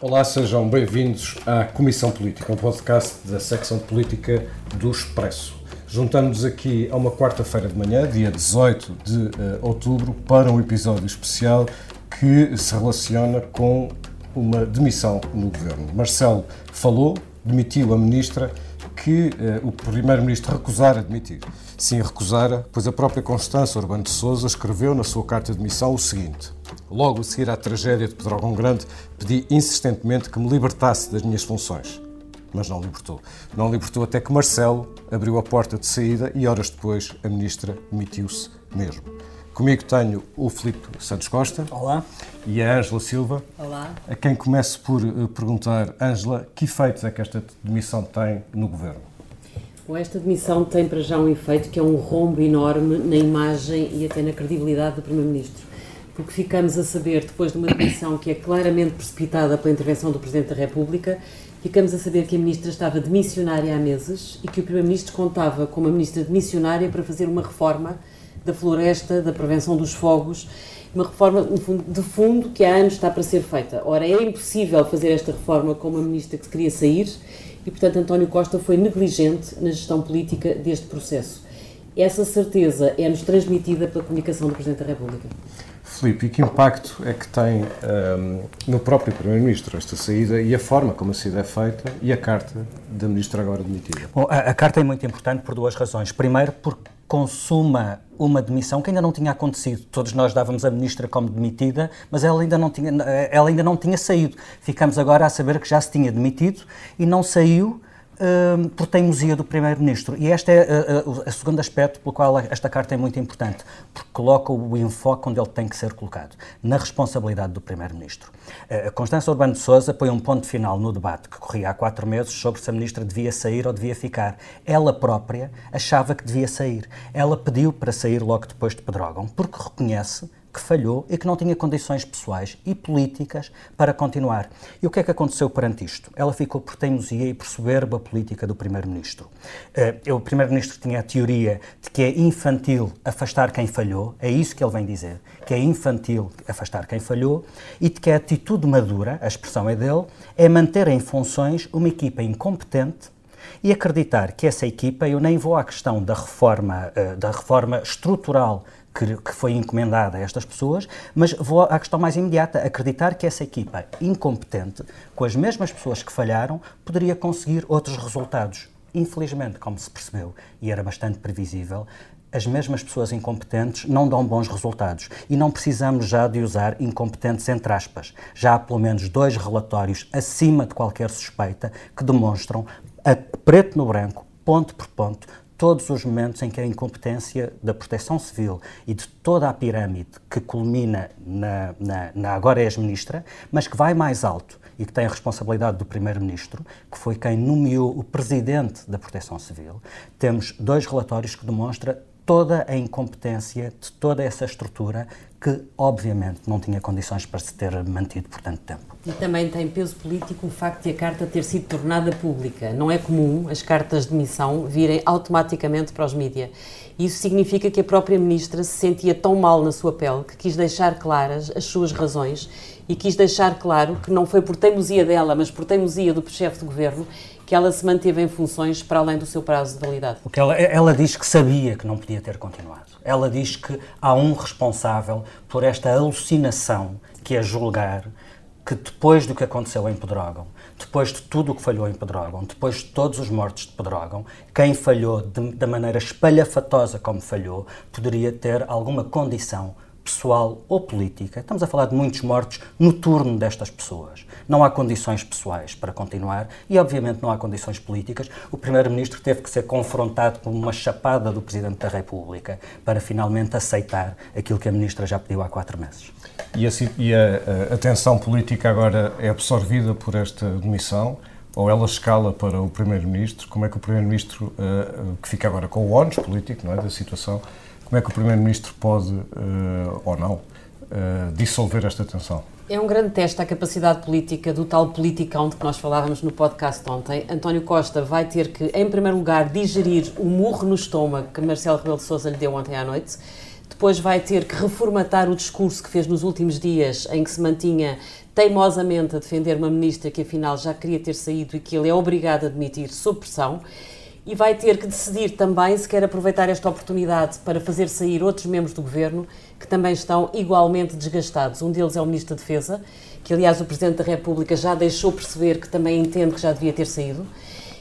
Olá, sejam bem-vindos à Comissão Política, um podcast da secção de política do Expresso. Juntamos-nos aqui a uma quarta-feira de manhã, dia 18 de uh, outubro, para um episódio especial que se relaciona com uma demissão no governo. Marcelo falou, demitiu a ministra que uh, o primeiro-ministro recusara admitir. Sim, recusara, pois a própria Constança Urbano de Souza escreveu na sua carta de demissão o seguinte: Logo a seguir à tragédia de Pedrógão Grande, pedi insistentemente que me libertasse das minhas funções. Mas não libertou. Não libertou até que Marcelo abriu a porta de saída e horas depois a ministra demitiu-se mesmo. Comigo tenho o Filipe Santos Costa. Olá. E a Ângela Silva. Olá. A quem começo por uh, perguntar, Ângela, que efeitos é que esta demissão tem no governo? Bom, esta demissão tem para já um efeito que é um rombo enorme na imagem e até na credibilidade do Primeiro-Ministro. Porque ficamos a saber, depois de uma demissão que é claramente precipitada pela intervenção do Presidente da República, ficamos a saber que a Ministra estava demissionária há meses e que o Primeiro-Ministro contava com uma Ministra demissionária para fazer uma reforma da floresta, da prevenção dos fogos, uma reforma de fundo que há anos está para ser feita. Ora, era impossível fazer esta reforma com uma Ministra que queria sair e, portanto, António Costa foi negligente na gestão política deste processo. Essa certeza é-nos transmitida pela comunicação do Presidente da República. Filipe, e que impacto é que tem um, no próprio Primeiro-Ministro esta saída e a forma como a saída é feita e a carta da Ministra agora demitida? Bom, a, a carta é muito importante por duas razões. Primeiro, porque consuma uma demissão que ainda não tinha acontecido. Todos nós dávamos a ministra como demitida, mas ela ainda não tinha, ela ainda não tinha saído. Ficamos agora a saber que já se tinha demitido e não saiu por teimosia do Primeiro-Ministro. E este é uh, uh, o segundo aspecto pelo qual esta carta é muito importante, porque coloca o enfoque onde ele tem que ser colocado, na responsabilidade do Primeiro-Ministro. Uh, Constança Urbano de Souza põe um ponto final no debate que corria há quatro meses sobre se a Ministra devia sair ou devia ficar. Ela própria achava que devia sair. Ela pediu para sair logo depois de Pedrógão, porque reconhece que falhou e que não tinha condições pessoais e políticas para continuar. E o que é que aconteceu perante isto? Ela ficou por teimosia e por soberba política do Primeiro-Ministro. Uh, o Primeiro-Ministro tinha a teoria de que é infantil afastar quem falhou, é isso que ele vem dizer, que é infantil afastar quem falhou, e de que a atitude madura, a expressão é dele, é manter em funções uma equipa incompetente e acreditar que essa equipa, eu nem vou à questão da reforma, uh, da reforma estrutural que, foi encomendada a estas pessoas, mas vou à questão mais imediata: acreditar que essa equipa incompetente, com as mesmas pessoas que falharam, poderia conseguir outros resultados. Infelizmente, como se percebeu, e era bastante previsível, as mesmas pessoas incompetentes não dão bons resultados e não precisamos já de usar incompetentes entre aspas. Já há pelo menos dois relatórios acima de qualquer suspeita que demonstram, a preto no branco, ponto por ponto, todos os momentos em que a incompetência da proteção civil e de toda a pirâmide que culmina na, na, na agora ex-ministra, mas que vai mais alto e que tem a responsabilidade do primeiro-ministro, que foi quem nomeou o presidente da proteção civil, temos dois relatórios que demonstram toda a incompetência de toda essa estrutura que, obviamente, não tinha condições para se ter mantido por tanto tempo. E também tem peso político o facto de a carta ter sido tornada pública. Não é comum as cartas de missão virem automaticamente para os mídias. Isso significa que a própria ministra se sentia tão mal na sua pele que quis deixar claras as suas razões e quis deixar claro que não foi por teimosia dela, mas por teimosia do chefe de governo que ela se manteve em funções para além do seu prazo de validade. Porque ela, ela diz que sabia que não podia ter continuado. Ela diz que há um responsável por esta alucinação que é julgar que depois do que aconteceu em Pedrógão, depois de tudo o que falhou em Pedrógão, depois de todos os mortos de Pedrógão, quem falhou de, da maneira espalhafatosa como falhou, poderia ter alguma condição pessoal ou política. Estamos a falar de muitos mortos no turno destas pessoas. Não há condições pessoais para continuar e, obviamente, não há condições políticas. O Primeiro-Ministro teve que ser confrontado por uma chapada do Presidente da República para finalmente aceitar aquilo que a Ministra já pediu há quatro meses. E a, e a, a tensão política agora é absorvida por esta demissão? ou ela escala para o Primeiro-Ministro? Como é que o Primeiro-Ministro, uh, que fica agora com o ónus político não é, da situação, como é que o Primeiro-Ministro pode, uh, ou não, uh, dissolver esta tensão? É um grande teste à capacidade política do tal politicão de que nós falávamos no podcast ontem. António Costa vai ter que, em primeiro lugar, digerir o murro no estômago que Marcelo Rebelo de Sousa lhe deu ontem à noite. depois vai ter que reformatar o discurso que fez nos últimos dias, em que se mantinha teimosamente a defender uma ministra que afinal já queria ter saído e que ele é obrigado a admitir sob pressão e vai ter que decidir também se quer aproveitar esta oportunidade para fazer sair outros membros do governo que também estão igualmente desgastados. Um deles é o Ministro da Defesa, que aliás o Presidente da República já deixou perceber que também entende que já devia ter saído,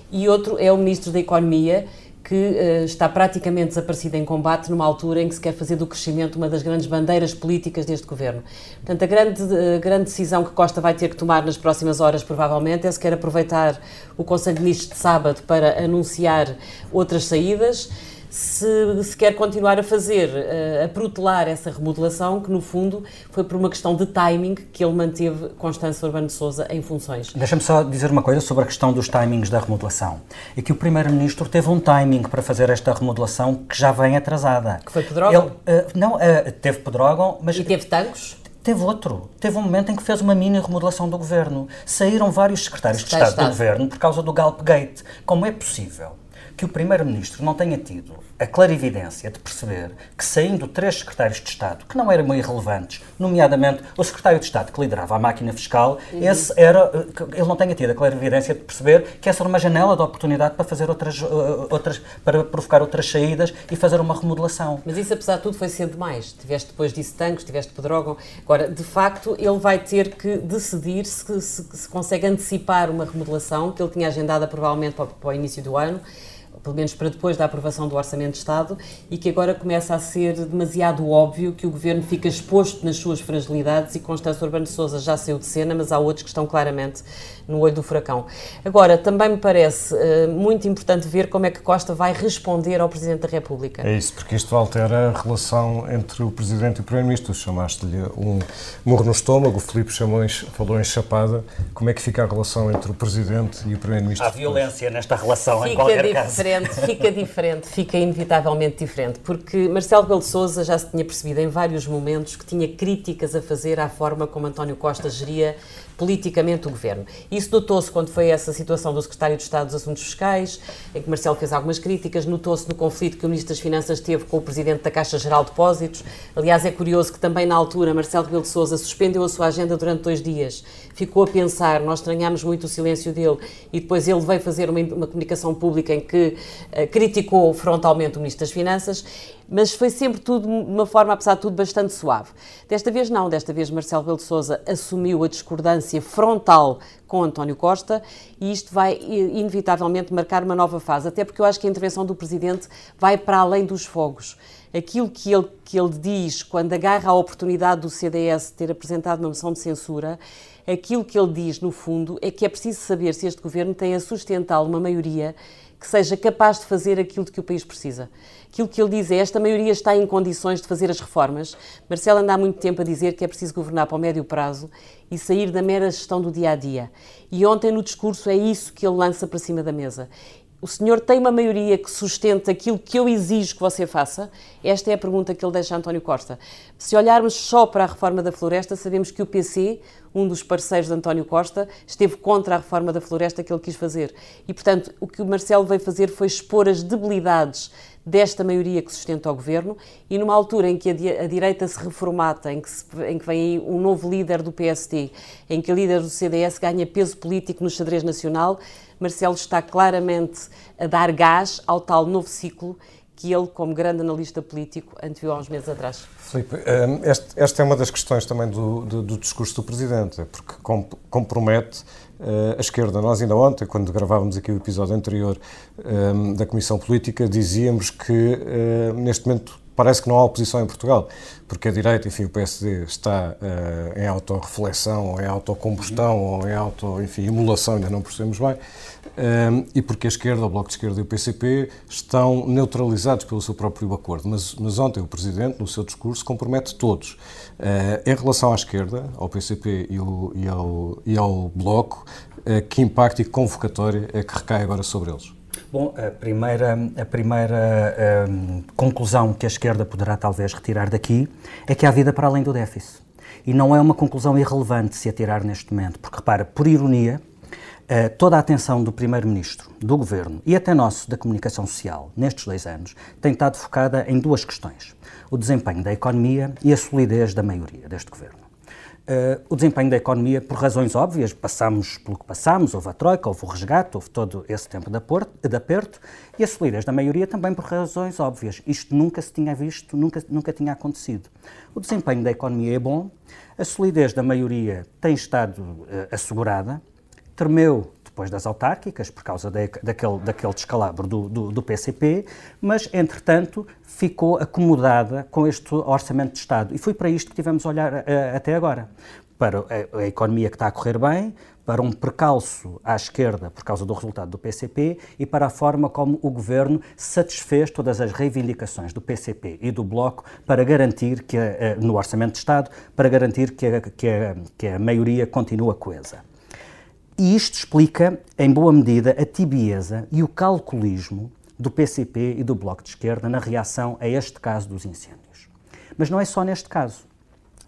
e outro é o Ministro da Economia, que uh, está praticamente desaparecido em combate numa altura em que se quer fazer do crescimento uma das grandes bandeiras políticas deste governo. Portanto, a grande, a grande decisão que Costa vai ter que tomar nas próximas horas, provavelmente, é se quer aproveitar o Conselho de Ministros de sábado para anunciar outras saídas se, se quer continuar a fazer, a, a protelar essa remodelação, que no fundo foi por uma questão de timing que ele manteve Constância Urbano de Souza em funções. Deixa-me só dizer uma coisa sobre a questão dos timings da remodelação. É que o Primeiro-Ministro teve um timing para fazer esta remodelação que já vem atrasada. Que foi Pedrógão? Ele, uh, não, uh, teve Pedrógão, mas... E teve Tancos? Teve outro. Teve um momento em que fez uma mini remodelação do governo. Saíram vários secretários de Estado, Estado do governo por causa do Galp Gate. Como é possível que o Primeiro-Ministro não tenha tido a clarividência de perceber que, saindo três secretários de Estado, que não eram irrelevantes, nomeadamente o secretário de Estado que liderava a máquina fiscal, uhum. esse era, ele não tenha tido a clarividência de perceber que essa era uma janela de oportunidade para fazer outras, uh, outras para provocar outras saídas e fazer uma remodelação. Mas isso, apesar de tudo, foi cedo demais. Tiveste depois disso Tancos, tiveste Pedrógão. Agora, de facto, ele vai ter que decidir se, se, se consegue antecipar uma remodelação que ele tinha agendada provavelmente para, para o início do ano pelo menos para depois da aprovação do Orçamento de Estado, e que agora começa a ser demasiado óbvio que o Governo fica exposto nas suas fragilidades e Constância Urbano de Sousa já saiu de cena, mas há outros que estão claramente no olho do furacão. Agora, também me parece uh, muito importante ver como é que Costa vai responder ao Presidente da República. É isso, porque isto altera a relação entre o Presidente e o Primeiro-Ministro. Chamaste-lhe um murro no estômago, o Filipe chamou em, falou em chapada. Como é que fica a relação entre o Presidente e o Primeiro-Ministro? Há violência nesta relação, fica em qualquer diferente, caso. Fica diferente, fica inevitavelmente diferente, porque Marcelo Belo Souza já se tinha percebido em vários momentos que tinha críticas a fazer à forma como António Costa geria politicamente o governo. Isso notou-se quando foi essa situação do secretário de Estado dos Assuntos Fiscais, em que Marcelo fez algumas críticas, notou-se no conflito que o Ministro das Finanças teve com o Presidente da Caixa Geral de Depósitos. Aliás, é curioso que também na altura Marcelo Rebelo de Sousa suspendeu a sua agenda durante dois dias, ficou a pensar, nós estranhámos muito o silêncio dele e depois ele veio fazer uma, uma comunicação pública em que uh, criticou frontalmente o Ministro das Finanças mas foi sempre tudo de uma forma, apesar de tudo, bastante suave. Desta vez não, desta vez Marcelo Belo de Sousa assumiu a discordância frontal com António Costa e isto vai inevitavelmente marcar uma nova fase, até porque eu acho que a intervenção do Presidente vai para além dos fogos. Aquilo que ele, que ele diz quando agarra a oportunidade do CDS ter apresentado uma moção de censura, aquilo que ele diz, no fundo, é que é preciso saber se este governo tem a sustentar uma maioria que seja capaz de fazer aquilo de que o país precisa. Aquilo que ele diz é esta maioria está em condições de fazer as reformas. Marcelo anda há muito tempo a dizer que é preciso governar para o médio prazo e sair da mera gestão do dia a dia. E ontem no discurso é isso que ele lança para cima da mesa o senhor tem uma maioria que sustenta aquilo que eu exijo que você faça? Esta é a pergunta que ele deixa a António Costa. Se olharmos só para a reforma da floresta, sabemos que o PC, um dos parceiros de António Costa, esteve contra a reforma da floresta que ele quis fazer. E, portanto, o que o Marcelo veio fazer foi expor as debilidades desta maioria que sustenta o governo e numa altura em que a, di a direita se reformata, em que, se, em que vem aí um novo líder do PST, em que a líder do CDS ganha peso político no xadrez nacional, Marcelo está claramente a dar gás ao tal novo ciclo que ele, como grande analista político, anteviu há uns meses atrás. Filipe, hum, esta é uma das questões também do, do, do discurso do Presidente, porque compromete eh, a esquerda. Nós ainda ontem, quando gravávamos aqui o episódio anterior hum, da Comissão Política, dizíamos que eh, neste momento parece que não há oposição em Portugal, porque a direita, enfim, o PSD está uh, em autorreflexão, ou em autocombustão, uhum. ou em auto, enfim, emulação, ainda não percebemos bem, um, eh, e porque a esquerda, o Bloco de Esquerda e o PCP estão neutralizados pelo seu próprio acordo. Mas, mas ontem o Presidente, no seu discurso, compromete todos. Uh, em relação à esquerda, ao PCP e, o, e, ao, e ao Bloco, uh, que impacto e convocatória é que recai agora sobre eles? Bom, a primeira, a primeira um, conclusão que a esquerda poderá talvez retirar daqui é que há vida para além do déficit. E não é uma conclusão irrelevante se a tirar neste momento, porque repara, por ironia, Uh, toda a atenção do Primeiro-Ministro, do Governo e até nosso da comunicação social nestes dois anos tem estado focada em duas questões: o desempenho da economia e a solidez da maioria deste Governo. Uh, o desempenho da economia, por razões óbvias, passamos pelo que passamos, houve a troika, houve o resgate, houve todo esse tempo de, aperto, de aperto, e a solidez da maioria também por razões óbvias. Isto nunca se tinha visto, nunca, nunca tinha acontecido. O desempenho da economia é bom, a solidez da maioria tem estado uh, assegurada, tremeu depois das autárquicas, por causa de, daquele, daquele descalabro do, do, do, PCP, mas, entretanto, ficou acomodada com este orçamento de Estado. E foi para isto que tivemos a olhar uh, até agora. Para a, a, economia que está a correr bem, para um precalço à esquerda por causa do resultado do PCP e para a forma como o governo satisfez todas as reivindicações do PCP e do Bloco para garantir que, uh, no orçamento de Estado, para garantir que a, que a, que a maioria continua coesa. E isto explica, em boa medida, a tibieza e o calculismo do PCP e do Bloco de Esquerda na reação a este caso dos incêndios. Mas não é só neste caso.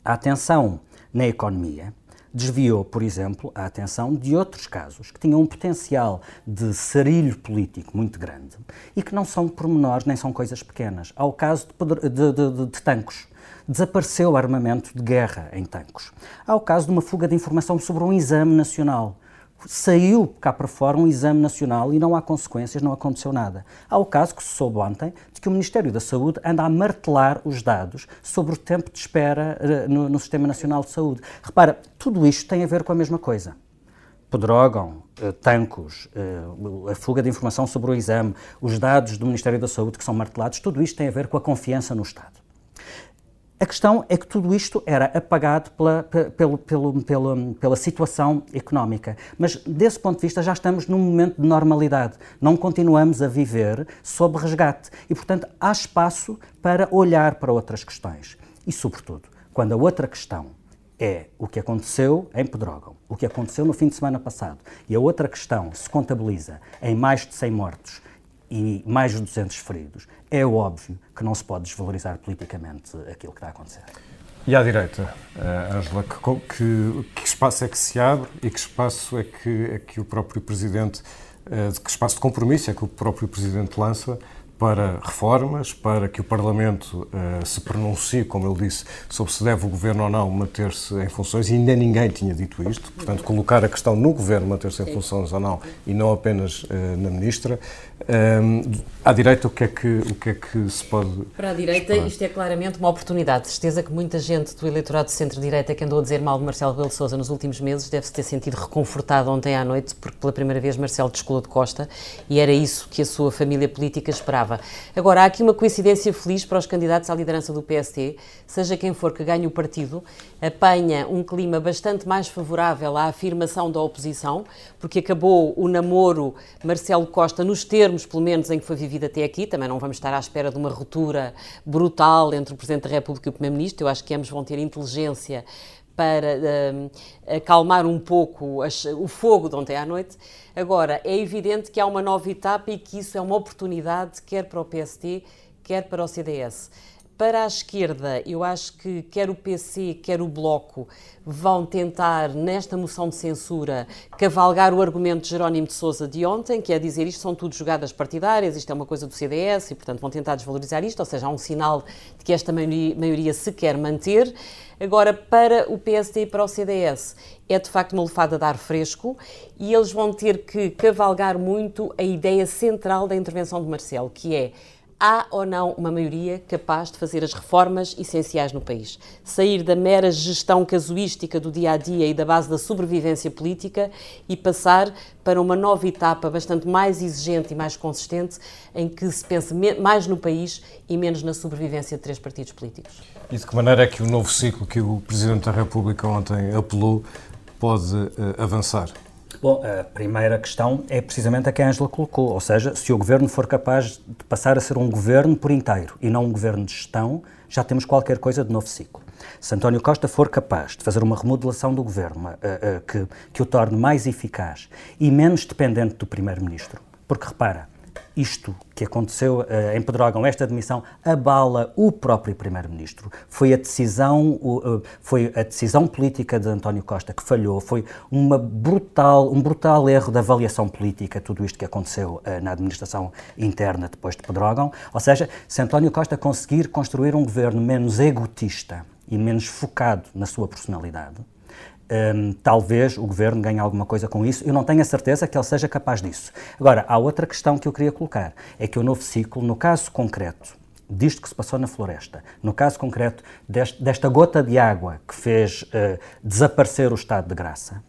A atenção na economia desviou, por exemplo, a atenção de outros casos que tinham um potencial de sarilho político muito grande e que não são pormenores nem são coisas pequenas. Há o caso de, de, de, de tancos desapareceu armamento de guerra em. Há o caso de uma fuga de informação sobre um exame nacional saiu cá para fora um exame nacional e não há consequências, não aconteceu nada. Há o caso que se soube ontem de que o Ministério da Saúde anda a martelar os dados sobre o tempo de espera eh, no, no Sistema Nacional de Saúde. Repara, tudo isto tem a ver com a mesma coisa. Pedrógão, eh, tancos, eh, a fuga de informação sobre o exame, os dados do Ministério da Saúde que são martelados, tudo isto tem a ver com a confiança no Estado. A questão é que tudo isto era apagado pela, pela, situação económica. Mas, desse ponto de vista, já estamos num momento de normalidade. Não continuamos a viver sob resgate. E, portanto, há espaço para olhar para outras questões. E, sobretudo, quando a outra questão é o que aconteceu em Pedrógão, o que aconteceu no fim de semana passado, e a outra questão se contabiliza em mais de 100 mortos e mais de 200 feridos, é óbvio que não se pode desvalorizar politicamente aquilo que está a acontecer. E à direita, eh, Ângela, que, que, que, espaço é que se abre e que espaço é que, é que o próprio Presidente, eh, que espaço de compromisso é que o próprio Presidente lança para reformas, para que o Parlamento uh, se pronuncie, como ele disse, sobre se deve o Governo ou não manter-se em funções, e ainda ninguém tinha dito isto, portanto, colocar a questão no Governo manter-se em funções ou não, e não apenas uh, na Ministra. Um, à direita, o que, é que, o que é que se pode. Para a direita, esperar? isto é claramente uma oportunidade. De certeza que muita gente do eleitorado de centro-direita que andou a dizer mal de Marcelo Rebelo de Souza nos últimos meses deve-se ter sentido reconfortado ontem à noite, porque pela primeira vez Marcelo descolou de Costa e era isso que a sua família política esperava. Agora, há aqui uma coincidência feliz para os candidatos à liderança do PST, seja quem for que ganhe o partido, apanha um clima bastante mais favorável à afirmação da oposição, porque acabou o namoro Marcelo Costa nos termos, pelo menos, em que foi vivido até aqui. Também não vamos estar à espera de uma ruptura brutal entre o Presidente da República e o Primeiro-Ministro. Eu acho que ambos vão ter inteligência para uh, acalmar um pouco as, o fogo de ontem à noite. Agora, é evidente que há uma nova etapa e que isso é uma oportunidade, quer para o PST, quer para o CDS. Para a esquerda, eu acho que quer o PC, quer o Bloco vão tentar, nesta moção de censura, cavalgar o argumento de Jerónimo de Sousa de ontem, que é dizer isto são tudo jogadas partidárias, isto é uma coisa do CDS e, portanto, vão tentar desvalorizar isto, ou seja, há um sinal de que esta maioria, maioria se quer manter. Agora, para o PSD e para o CDS, é de facto uma lefada de ar fresco e eles vão ter que cavalgar muito a ideia central da intervenção de Marcelo, que é há ou não uma maioria capaz de fazer as reformas essenciais no país. Sair da mera gestão casuística do dia a dia e da base da sobrevivência política e passar para uma nova etapa bastante mais exigente e mais consistente, em que se pense mais no país e menos na sobrevivência de três partidos políticos. E de que maneira é que o novo ciclo que o Presidente da República ontem apelou pode uh, avançar? Bom, a primeira questão é precisamente a que a Ângela colocou, ou seja, se o governo for capaz de passar a ser um governo por inteiro e não um governo de gestão, já temos qualquer coisa de novo ciclo. Se António Costa for capaz de fazer uma remodelação do governo uh, uh, que, que o torne mais eficaz e menos dependente do primeiro-ministro, porque repara, isto que aconteceu uh, em Pedrógão, esta admissão, abala o próprio Primeiro-Ministro. Foi a decisão, uh, foi a decisão política de António Costa que falhou, foi uma brutal, um brutal erro de avaliação política, tudo isto que aconteceu uh, na administração interna depois de Pedrógão. Ou seja, se António Costa conseguir construir um governo menos egotista e menos focado na sua personalidade, um, talvez o governo ganhe alguma coisa com isso. Eu não tenho a certeza que ele seja capaz disso. Agora, há outra questão que eu queria colocar: é que o novo ciclo, no caso concreto disto que se passou na floresta, no caso concreto deste, desta gota de água que fez uh, desaparecer o estado de graça,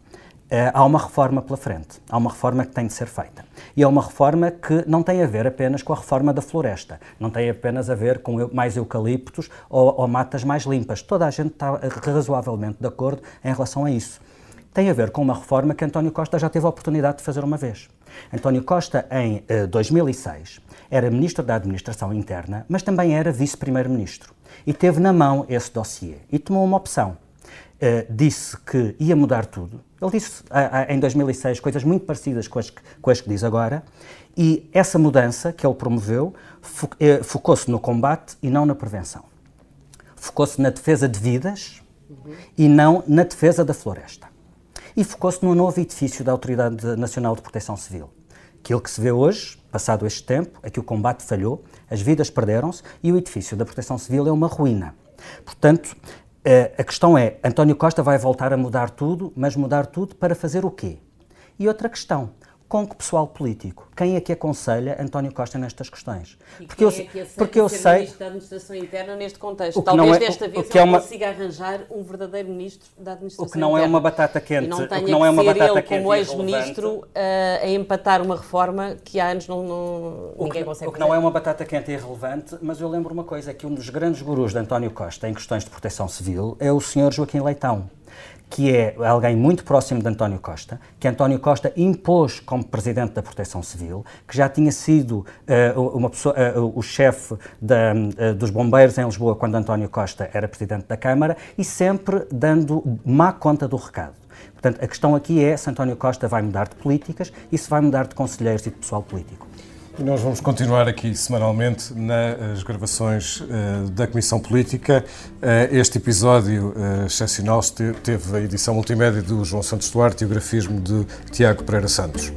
há uma reforma pela frente, há uma reforma que tem de ser feita. E é uma reforma que não tem a ver apenas com a reforma da floresta, não tem apenas a ver com mais eucaliptos ou, ou matas mais limpas. Toda a gente está razoavelmente de acordo em relação a isso. Tem a ver com uma reforma que António Costa já teve a oportunidade de fazer uma vez. António Costa, em 2006, eh, era Ministro da Administração Interna, mas também era Vice-Primeiro-Ministro. E teve na mão esse dossiê e tomou uma opção disse que ia mudar tudo. Ele disse uh, uh, em 2006 coisas muito parecidas com as, que, com as que diz agora, e essa mudança que ele promoveu eh, focou-se no combate e não na prevenção. Focou-se na defesa de vidas uhum. e não na defesa da floresta. E focou-se no novo edifício da Autoridade Nacional de Proteção Civil. Aquilo que se vê hoje, passado este tempo, é que o combate falhou, as vidas perderam-se e o edifício da Proteção Civil é uma ruína. Portanto, a questão é, António Costa vai voltar a mudar tudo, mas mudar tudo para fazer o quê? E outra questão, com que pessoal político? Quem é que aconselha António Costa nestas questões? E porque eu, é porque eu sei da administração interna neste contexto. Talvez é, desta vez que é uma, consiga arranjar um verdadeiro ministro da administração O que não interna. é uma batata quente. E não tenha o que não é uma batata ele, quente como ex-ministro uh, a empatar uma reforma que há anos não, não ninguém que, consegue. O que não é uma batata quente e irrelevante, mas eu lembro uma coisa é que um dos grandes gurus de António Costa em questões de proteção civil é o senhor Joaquim Leitão que é alguém muito próximo de António Costa, que António Costa impôs como Presidente da Proteção Civil, que já tinha sido uh, uma pessoa, uh, o chefe da, uh, dos bombeiros em Lisboa quando António Costa era Presidente da Câmara e sempre dando má conta do recado. Portanto, a questão aqui é se António Costa vai mudar de políticas e se vai mudar de conselheiros e de pessoal político. E nós vamos continuar aqui semanalmente nas gravações uh, da Comissão Política. Uh, este episódio uh, excepcional teve a edição multimédia do João Santos Duarte e o grafismo de Tiago Pereira Santos.